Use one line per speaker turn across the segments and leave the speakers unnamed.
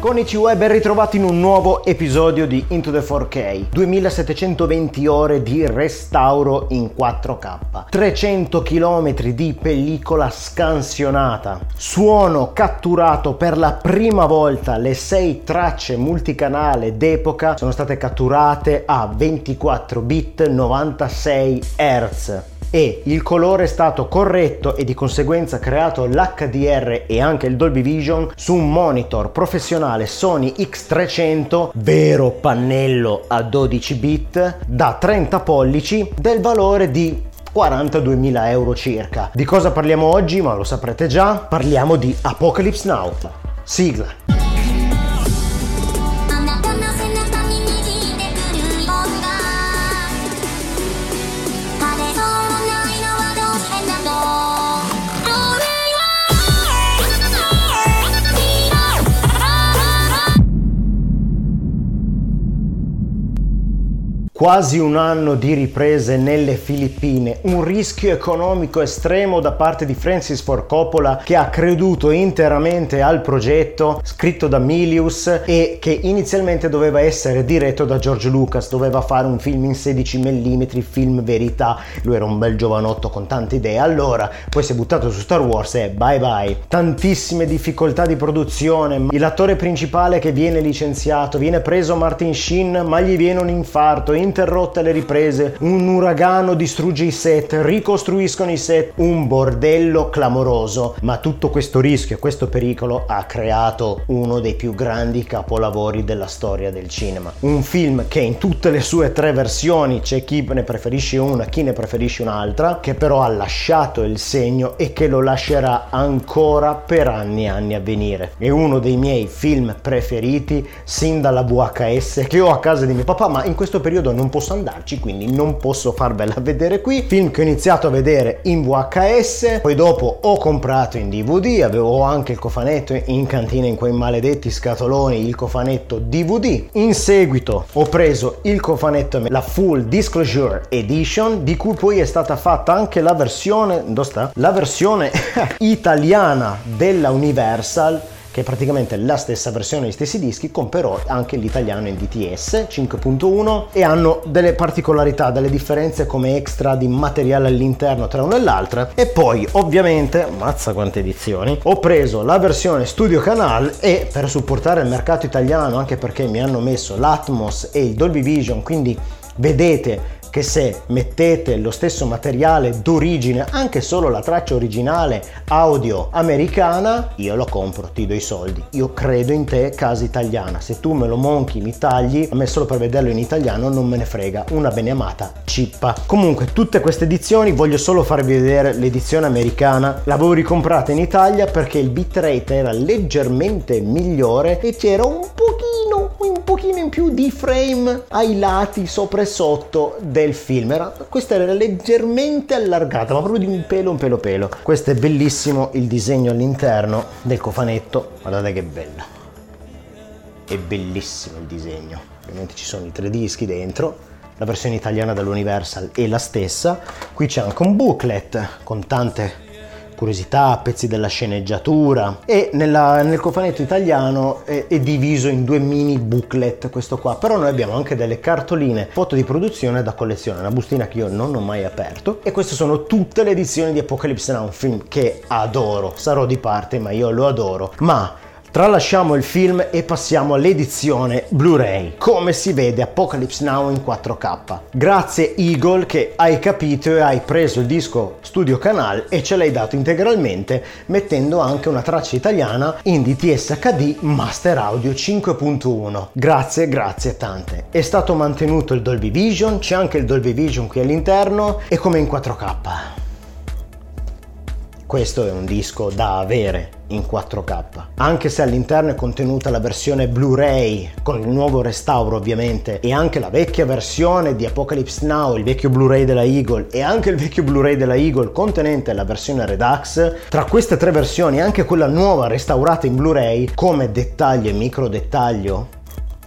Konnichiwa e ben ritrovati in un nuovo episodio di Into the 4K 2720 ore di restauro in 4K 300 km di pellicola scansionata. Suono catturato per la prima volta. Le 6 tracce multicanale d'epoca sono state catturate a 24 bit 96 Hz e il colore è stato corretto e di conseguenza creato l'HDR e anche il Dolby Vision su un monitor professionale Sony X300 vero pannello a 12 bit da 30 pollici del valore di 42.000 euro circa. Di cosa parliamo oggi? Ma lo saprete già. Parliamo di Apocalypse Now. Sigla. Quasi un anno di riprese nelle Filippine, un rischio economico estremo da parte di Francis Ford Coppola che ha creduto interamente al progetto scritto da Milius e che inizialmente doveva essere diretto da George Lucas, doveva fare un film in 16 mm, film verità, lui era un bel giovanotto con tante idee, allora poi si è buttato su Star Wars e bye bye. Tantissime difficoltà di produzione, l'attore principale che viene licenziato, viene preso Martin Sheen ma gli viene un infarto, interrotte le riprese, un uragano distrugge i set, ricostruiscono i set, un bordello clamoroso, ma tutto questo rischio e questo pericolo ha creato uno dei più grandi capolavori della storia del cinema. Un film che in tutte le sue tre versioni c'è chi ne preferisce una, chi ne preferisce un'altra, che però ha lasciato il segno e che lo lascerà ancora per anni e anni a venire. È uno dei miei film preferiti sin dalla VHS che ho a casa di mio papà, ma in questo periodo non posso andarci, quindi non posso farvela vedere qui. Film che ho iniziato a vedere in VHS, poi dopo ho comprato in DVD, avevo anche il cofanetto in cantina in quei maledetti scatoloni, il cofanetto DVD. In seguito ho preso il cofanetto, la Full Disclosure Edition, di cui poi è stata fatta anche la versione, dove sta? La versione italiana della Universal che è praticamente la stessa versione degli stessi dischi, con però anche l'italiano in DTS 5.1 e hanno delle particolarità, delle differenze come extra di materiale all'interno tra una e l'altra. E poi ovviamente, mazza quante edizioni, ho preso la versione Studio Canal e per supportare il mercato italiano, anche perché mi hanno messo l'Atmos e il Dolby Vision, quindi vedete che se mettete lo stesso materiale d'origine, anche solo la traccia originale audio americana, io lo compro, ti do i soldi. Io credo in te, casa italiana. Se tu me lo monchi, mi tagli, a me solo per vederlo in italiano non me ne frega. Una beneamata cippa. Comunque, tutte queste edizioni voglio solo farvi vedere l'edizione americana. L'avevo ricomprata in Italia perché il bitrate era leggermente migliore e c'era un pochino, un pochino in più di frame ai lati sopra e sotto del film. Era, questa era leggermente allargata, ma proprio di un pelo, un pelo pelo. Questo è bellissimo il disegno all'interno del cofanetto. Guardate che bello. È bellissimo il disegno. Ovviamente ci sono i tre dischi dentro. La versione italiana dell'Universal è la stessa. Qui c'è anche un booklet con tante curiosità, pezzi della sceneggiatura. E nella, nel cofanetto italiano è, è, diviso in due mini booklet questo qua, però noi abbiamo anche delle cartoline foto di produzione da collezione, una bustina che io non ho mai aperto. E queste sono tutte le edizioni di Apocalypse Now, un film che adoro, sarò di parte ma io lo adoro, ma Tralasciamo il film e passiamo all'edizione Blu-ray. Come si vede Apocalypse Now in 4K. Grazie Eagle che hai capito e hai preso il disco Studio Canal e ce l'hai dato integralmente mettendo anche una traccia italiana in DTS HD Master Audio 5.1. Grazie, grazie tante. È stato mantenuto il Dolby Vision, c'è anche il Dolby Vision qui all'interno e come in 4K. Questo è un disco da avere in 4K. Anche se all'interno è contenuta la versione Blu-ray con il nuovo restauro ovviamente e anche la vecchia versione di Apocalypse Now, il vecchio Blu-ray della Eagle e anche il vecchio Blu-ray della Eagle contenente la versione Redux, tra queste tre versioni anche quella nuova restaurata in Blu-ray come dettaglio e micro dettaglio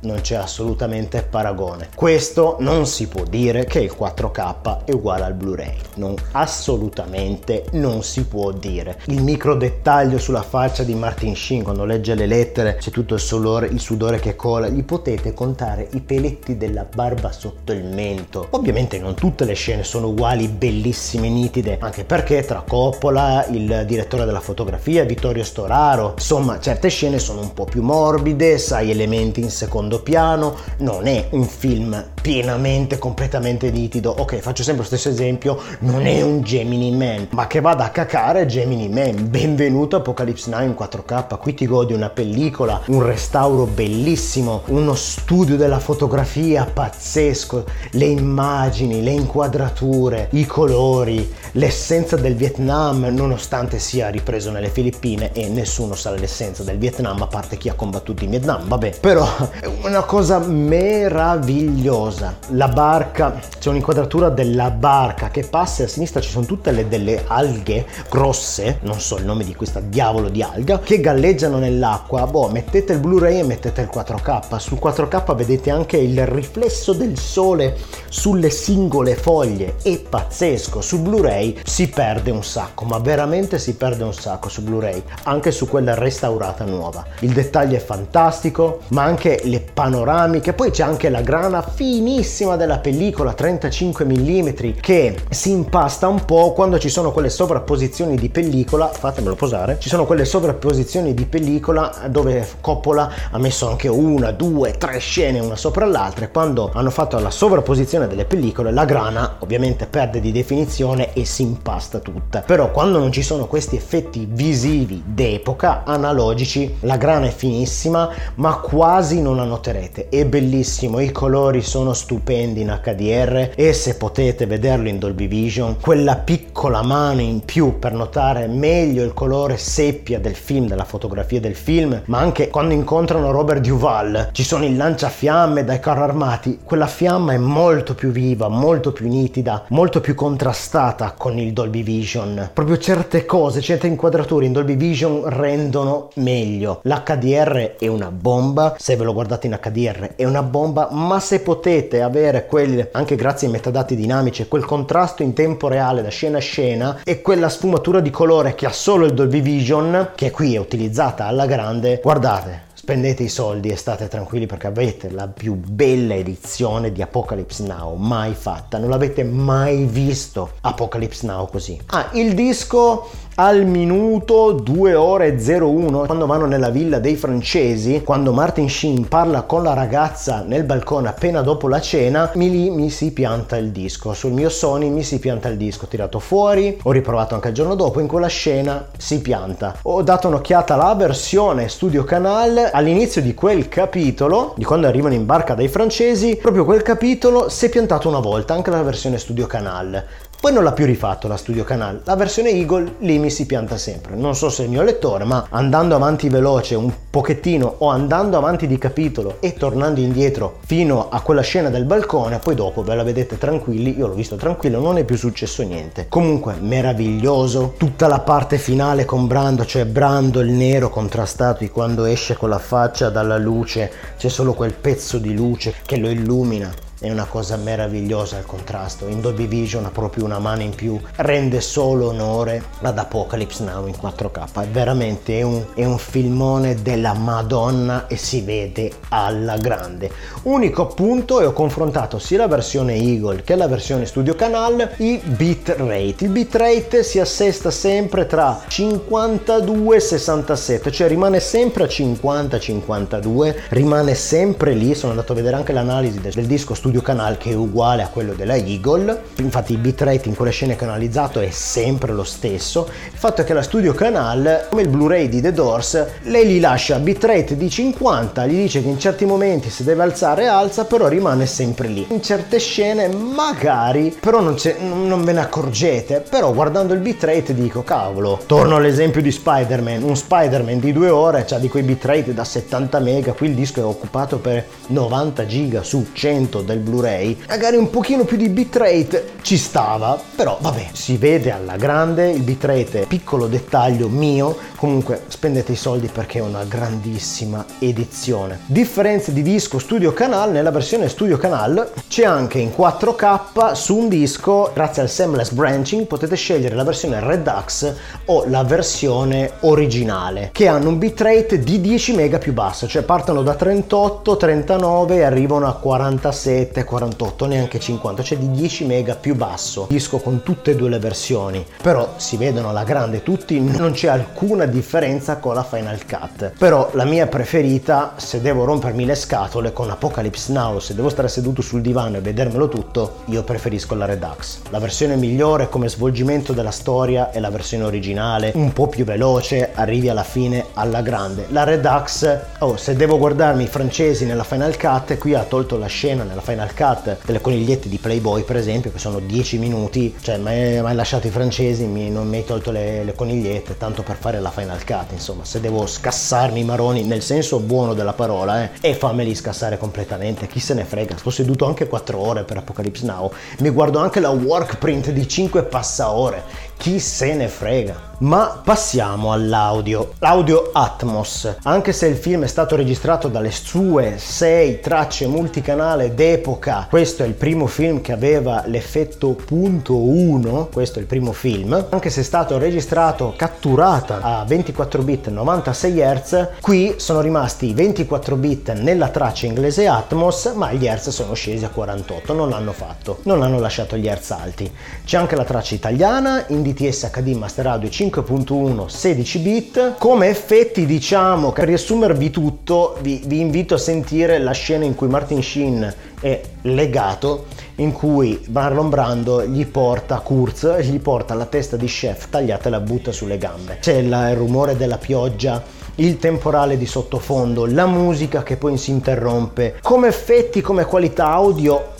non c'è assolutamente paragone. Questo non si può dire che il 4K è uguale al Blu-ray, non, assolutamente non si può dire. Il micro dettaglio sulla faccia di Martin Sheen quando legge le lettere, c'è tutto il sudore, il sudore che cola, gli potete contare i peletti della barba sotto il mento. Ovviamente non tutte le scene sono uguali, bellissime, nitide, anche perché tra Coppola, il direttore della fotografia, Vittorio Storaro, insomma certe scene sono un po' più morbide, sai elementi in secondo piano, non è un film pienamente, completamente nitido. Ok, faccio sempre lo stesso esempio, non è un Gemini Man, ma che vada a cacare Gemini Man. Benvenuto Apocalypse Now in 4K, qui ti godi una pellicola, un restauro bellissimo, uno studio della fotografia pazzesco, le immagini, le inquadrature, i colori, l'essenza del Vietnam, nonostante sia ripreso nelle Filippine e nessuno sa l'essenza del Vietnam a parte chi ha combattuto in Vietnam, vabbè, però una cosa meravigliosa. La barca, c'è un'inquadratura della barca che passa e a sinistra ci sono tutte le, delle alghe grosse, non so il nome di questa diavolo di alga, che galleggiano nell'acqua. Boh, mettete il Blu-ray e mettete il 4K. Sul 4K vedete anche il riflesso del sole sulle singole foglie, è pazzesco. Sul Blu-ray si perde un sacco, ma veramente si perde un sacco su Blu-ray, anche su quella restaurata nuova. Il dettaglio è fantastico, ma anche le panoramiche, poi c'è anche la grana finissima della pellicola 35 mm che si impasta un po' quando ci sono quelle sovrapposizioni di pellicola, fatemelo posare, ci sono quelle sovrapposizioni di pellicola dove Coppola ha messo anche una, due, tre scene una sopra l'altra e quando hanno fatto la sovrapposizione delle pellicole la grana ovviamente perde di definizione e si impasta tutta. Però quando non ci sono questi effetti visivi d'epoca analogici, la grana è finissima, ma quasi non la noterete. È bellissimo, i colori sono stupendi in HDR e se potete vederlo in Dolby Vision, quella piccola mano in più per notare meglio il colore seppia del film, della fotografia del film, ma anche quando incontrano Robert Duval, ci sono il lanciafiamme dai carri armati, quella fiamma è molto più viva, molto più nitida, molto più contrastata con il Dolby Vision. Proprio certe cose, certe inquadrature in Dolby Vision rendono meglio. L'HDR è una bomba, se ve lo guardate in HDR è una bomba, ma se potete avere quel, anche grazie ai metadati dinamici, quel contrasto in tempo reale da scena a scena e quella sfumatura di colore che ha solo il Dolby Vision, che qui è utilizzata alla grande, guardate, spendete i soldi e state tranquilli perché avete la più bella edizione di Apocalypse Now mai fatta. Non l'avete mai visto Apocalypse Now così. Ah, il disco al minuto 2 ore 01 quando vanno nella villa dei francesi quando Martin Sheen parla con la ragazza nel balcone appena dopo la cena mi lì mi si pianta il disco. Sul mio Sony mi si pianta il disco tirato fuori. Ho riprovato anche il giorno dopo in quella scena si pianta. Ho dato un'occhiata alla versione studio canal. All'inizio di quel capitolo di quando arrivano in barca dai francesi proprio quel capitolo si è piantato una volta anche la versione studio canal poi non l'ha più rifatto la Studio Canal. La versione Eagle lì mi si pianta sempre. Non so se il mio lettore, ma andando avanti veloce un pochettino o andando avanti di capitolo e tornando indietro fino a quella scena del balcone, poi dopo ve la vedete tranquilli, io l'ho visto tranquillo, non è più successo niente. Comunque meraviglioso, tutta la parte finale con Brando, cioè Brando il nero contrastato di quando esce con la faccia dalla luce, c'è solo quel pezzo di luce che lo illumina è una cosa meravigliosa il contrasto. In Dolby Vision ha proprio una mano in più, rende solo onore ad Apocalypse Now in 4K. È veramente un, è un filmone della Madonna e si vede alla grande. Unico punto, e ho confrontato sia la versione Eagle che la versione Studio Canal, i bitrate. Il bitrate si assesta sempre tra 52 e 67, cioè rimane sempre a 50-52, rimane sempre lì. Sono andato a vedere anche l'analisi del disco Studio Studio Canal che è uguale a quello della Eagle, infatti il bitrate in quelle scene canalizzato è sempre lo stesso. Il fatto è che la Studio Canal, come il Blu-ray di The Doors, lei gli lascia bitrate di 50, gli dice che in certi momenti se deve alzare alza, però rimane sempre lì. In certe scene magari, però non, non ve ne accorgete, però guardando il bitrate dico cavolo, torno all'esempio di Spider-Man, un Spider-Man di due ore, cioè di quei bitrate da 70 mega, qui il disco è occupato per 90 giga su 100 del Blu-ray, magari un pochino più di bitrate ci stava, però vabbè, si vede alla grande, il bitrate è piccolo dettaglio mio, comunque spendete i soldi perché è una grandissima edizione. Differenze di disco Studio Canal, nella versione Studio Canal c'è anche in 4K su un disco, grazie al seamless branching potete scegliere la versione Redux o la versione originale, che hanno un bitrate di 10 mega più basso, cioè partono da 38, 39 e arrivano a 47, 48, neanche 50, cioè di 10 mega più basso. Disco con tutte e due le versioni, però si vedono alla grande tutti, non c'è alcuna differenza con la Final Cut. Però la mia preferita, se devo rompermi le scatole con Apocalypse Now, se devo stare seduto sul divano e vedermelo tutto, io preferisco la Redux. La versione migliore come svolgimento della storia è la versione originale, un po' più veloce, arrivi alla fine alla grande. La Redux, oh, se devo guardarmi i francesi nella Final Cut, qui ha tolto la scena nella Final Cut delle conigliette di Playboy, per esempio, che sono 10 minuti, cioè mi hai lasciato i francesi, mi, non mi hai tolto le, le conigliette, tanto per fare la Final Cut, insomma, se devo scassarmi i maroni nel senso buono della parola, eh, e fammeli scassare completamente, chi se ne frega, sto seduto anche 4 ore per Apocalypse Now, mi guardo anche la work print di 5 passaore, chi se ne frega. Ma passiamo all'audio. L'audio Atmos. Anche se il film è stato registrato dalle sue sei tracce multicanale d'epoca, questo è il primo film che aveva l'effetto punto 1, questo è il primo film, anche se è stato registrato catturata a 24 bit 96 Hz, qui sono rimasti 24 bit nella traccia inglese Atmos, ma gli Hz sono scesi a 48, non l'hanno fatto, non hanno lasciato gli Hz alti. C'è anche la traccia italiana in DTS HD Master Audio 5.1 16 bit. Come effetti diciamo, per riassumervi tutto, vi, vi invito a sentire la scena in cui Martin Sheen è legato in cui Marlon Brando gli porta Kurz, gli porta la testa di chef tagliata e la butta sulle gambe. C'è il rumore della pioggia, il temporale di sottofondo, la musica che poi si interrompe. Come effetti, come qualità audio,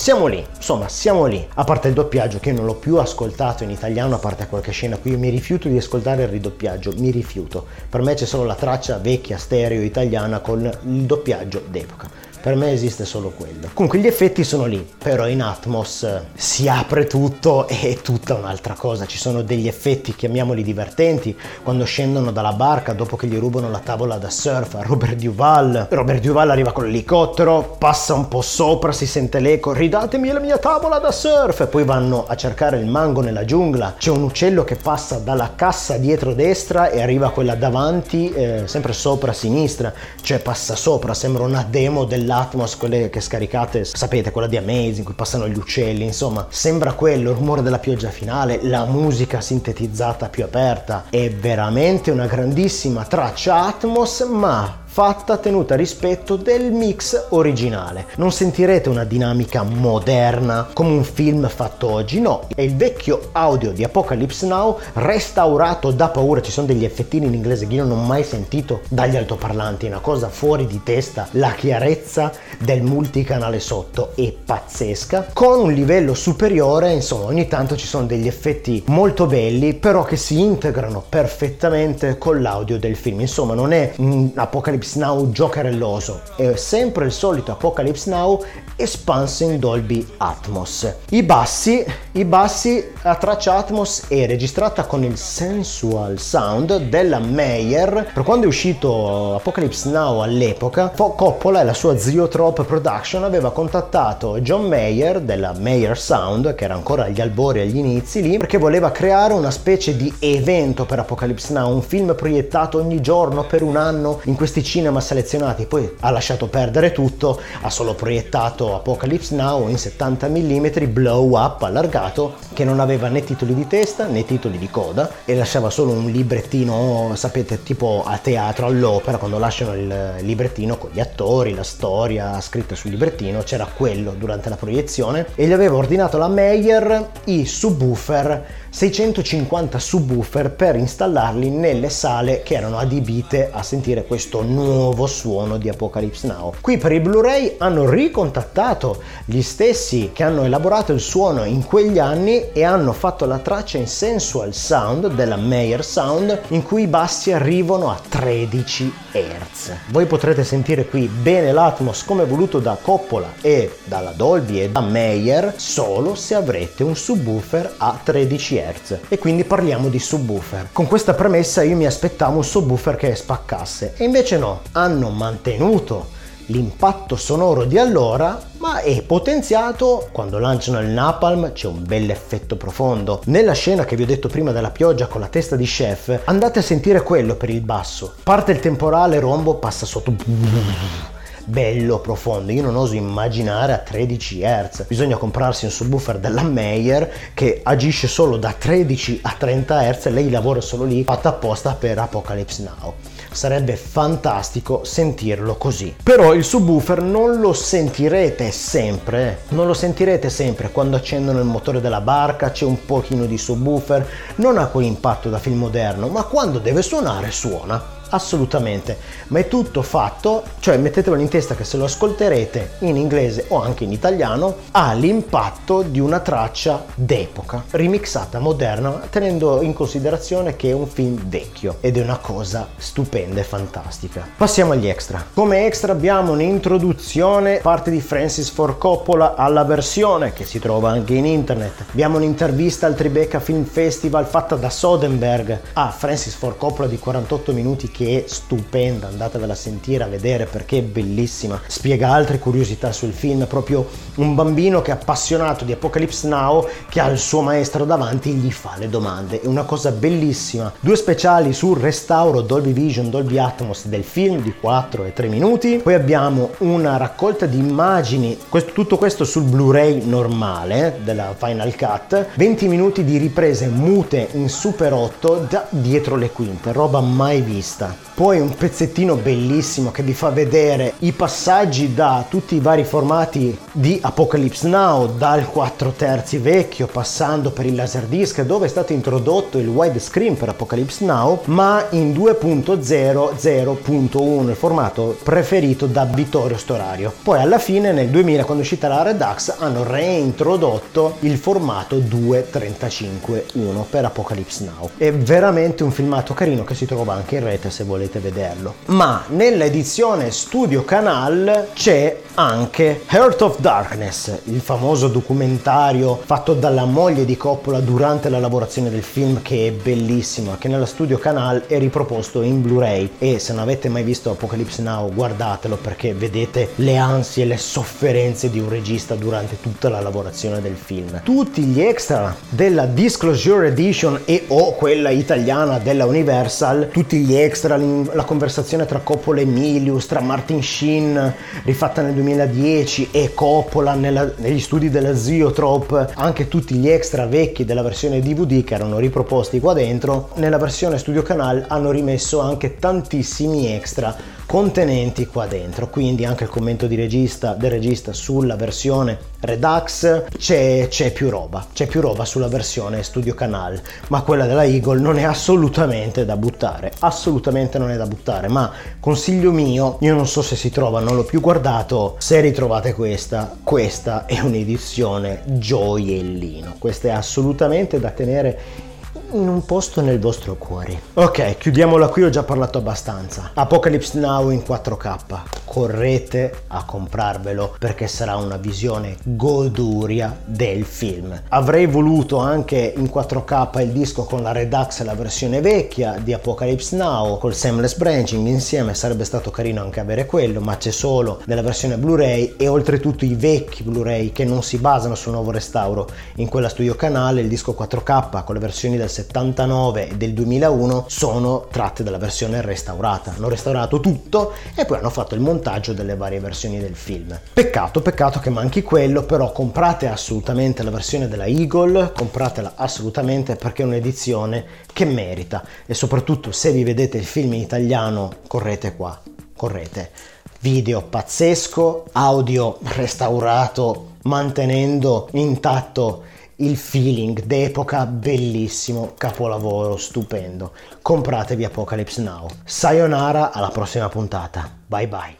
siamo lì, insomma, siamo lì. A parte il doppiaggio che io non l'ho più ascoltato in italiano, a parte qualche scena qui, mi rifiuto di ascoltare il ridoppiaggio, mi rifiuto. Per me c'è solo la traccia vecchia stereo italiana con il doppiaggio d'epoca. Per me esiste solo quello. Comunque gli effetti sono lì, però in Atmos si apre tutto e è tutta un'altra cosa. Ci sono degli effetti, chiamiamoli divertenti, quando scendono dalla barca dopo che gli rubano la tavola da surf a Robert Duval. Robert Duval arriva con l'elicottero, passa un po' sopra, si sente l'eco, ridatemi la mia tavola da surf. E poi vanno a cercare il mango nella giungla. C'è un uccello che passa dalla cassa dietro destra e arriva quella davanti, eh, sempre sopra sinistra. Cioè passa sopra, sembra una demo del l'Atmos, quelle che scaricate, sapete, quella di Amazing, in cui passano gli uccelli, insomma, sembra quello, il rumore della pioggia finale, la musica sintetizzata più aperta, è veramente una grandissima traccia Atmos, ma fatta tenuta rispetto del mix originale. Non sentirete una dinamica moderna come un film fatto oggi, no, è il vecchio audio di Apocalypse Now restaurato da paura, ci sono degli effettini in inglese che io non ho mai sentito dagli altoparlanti, è una cosa fuori di testa, la chiarezza del multicanale sotto è pazzesca, con un livello superiore, insomma ogni tanto ci sono degli effetti molto belli, però che si integrano perfettamente con l'audio del film, insomma non è un Apocalypse Apocalypse Now giocherelloso, è sempre il solito Apocalypse Now espanso in Dolby Atmos. I bassi, i bassi, la traccia Atmos è registrata con il sensual sound della Meyer. Per quando è uscito Apocalypse Now all'epoca, Coppola e la sua Ziotrope Production aveva contattato John Mayer della Mayer Sound, che era ancora agli albori agli inizi lì, perché voleva creare una specie di evento per Apocalypse Now, un film proiettato ogni giorno per un anno in questi cinema selezionati, poi ha lasciato perdere tutto, ha solo proiettato Apocalypse Now in 70 mm blow up allargato che non aveva né titoli di testa né titoli di coda e lasciava solo un librettino, sapete, tipo a teatro, all'opera, quando lasciano il librettino con gli attori, la storia scritta sul librettino, c'era quello durante la proiezione e gli aveva ordinato la Meyer i subwoofer 650 subwoofer per installarli nelle sale che erano adibite a sentire questo nuovo nuovo suono di Apocalypse Now. Qui per i Blu-ray hanno ricontattato gli stessi che hanno elaborato il suono in quegli anni e hanno fatto la traccia in sensual sound della Meyer Sound in cui i bassi arrivano a 13 Hz. Voi potrete sentire qui bene l'Atmos come voluto da Coppola e dalla Dolby e da Meyer solo se avrete un subwoofer a 13 Hz e quindi parliamo di subwoofer. Con questa premessa io mi aspettavo un subwoofer che spaccasse e invece no, hanno mantenuto l'impatto sonoro di allora, ma è potenziato quando lanciano il napalm, c'è un bel effetto profondo. Nella scena che vi ho detto prima della pioggia con la testa di chef, andate a sentire quello per il basso. Parte il temporale, rombo, passa sotto bello, profondo. Io non oso immaginare a 13 Hz. Bisogna comprarsi un subwoofer della Meyer che agisce solo da 13 a 30 Hz. Lei lavora solo lì, fatta apposta per Apocalypse Now. Sarebbe fantastico sentirlo così. Però il subwoofer non lo sentirete sempre, non lo sentirete sempre quando accendono il motore della barca, c'è un pochino di subwoofer, non ha quell'impatto da film moderno, ma quando deve suonare suona assolutamente, ma è tutto fatto, cioè mettetevelo in testa che se lo ascolterete in inglese o anche in italiano, ha l'impatto di una traccia d'epoca, remixata moderna, tenendo in considerazione che è un film vecchio ed è una cosa stupenda e fantastica. Passiamo agli extra. Come extra abbiamo un'introduzione parte di Francis Ford Coppola alla versione che si trova anche in internet. Abbiamo un'intervista al Tribeca Film Festival fatta da Soderbergh a Francis Ford Coppola di 48 minuti che è stupenda, andatevela a sentire, a vedere perché è bellissima. Spiega altre curiosità sul film, proprio un bambino che è appassionato di Apocalypse Now che ha il suo maestro davanti e gli fa le domande. È una cosa bellissima. Due speciali sul restauro Dolby Vision, Dolby Atmos del film di 4 e 3 minuti. Poi abbiamo una raccolta di immagini, questo, tutto questo sul Blu-ray normale della Final Cut, 20 minuti di riprese mute in Super 8 da dietro le quinte, roba mai vista. Poi un pezzettino bellissimo che vi fa vedere i passaggi da tutti i vari formati di Apocalypse Now, dal 4 terzi vecchio passando per il Laserdisc dove è stato introdotto il widescreen per Apocalypse Now, ma in 2.00.1, il formato preferito da Vittorio Storario. Poi alla fine nel 2000 quando è uscita la Redux hanno reintrodotto il formato 2.35.1 per Apocalypse Now. È veramente un filmato carino che si trova anche in rete se volete vederlo. Ma nell'edizione Studio Canal c'è anche Heart of Darkness, il famoso documentario fatto dalla moglie di Coppola durante la lavorazione del film che è bellissimo, che nella Studio Canal è riproposto in Blu-ray e se non avete mai visto Apocalypse Now guardatelo perché vedete le ansie e le sofferenze di un regista durante tutta la lavorazione del film. Tutti gli extra della Disclosure Edition e o quella italiana della Universal, tutti gli extra, la conversazione tra Coppola e Milius, tra Martin Sheen rifatta nel 2010 e Coppola nella, negli studi della Ziotrop, anche tutti gli extra vecchi della versione DVD che erano riproposti qua dentro, nella versione Studio Canal hanno rimesso anche tantissimi extra contenenti qua dentro. Quindi anche il commento regista, del regista sulla versione Redux c'è, c'è più roba c'è più roba sulla versione Studio Canal ma quella della Eagle non è assolutamente da buttare assolutamente non è da buttare ma consiglio mio io non so se si trova non l'ho più guardato se ritrovate questa questa è un'edizione gioiellino. Questa è assolutamente da tenere in un posto nel vostro cuore. Ok, chiudiamola qui, ho già parlato abbastanza. Apocalypse Now in 4K. Correte a comprarvelo perché sarà una visione goduria del film. Avrei voluto anche in 4K il disco con la Redux, la versione vecchia di Apocalypse Now, col seamless branching insieme, sarebbe stato carino anche avere quello, ma c'è solo nella versione Blu-ray e oltretutto i vecchi Blu-ray che non si basano sul nuovo restauro in quella studio canale, il disco 4K con le versioni del 79 e del 2001 sono tratte dalla versione restaurata. Hanno restaurato tutto e poi hanno fatto il montaggio delle varie versioni del film. Peccato, peccato che manchi quello, però comprate assolutamente la versione della Eagle, compratela assolutamente perché è un'edizione che merita e soprattutto se vi vedete il film in italiano correte qua, correte. Video pazzesco, audio restaurato mantenendo intatto il feeling d'epoca bellissimo, capolavoro stupendo. Compratevi Apocalypse Now. Sayonara, alla prossima puntata. Bye bye.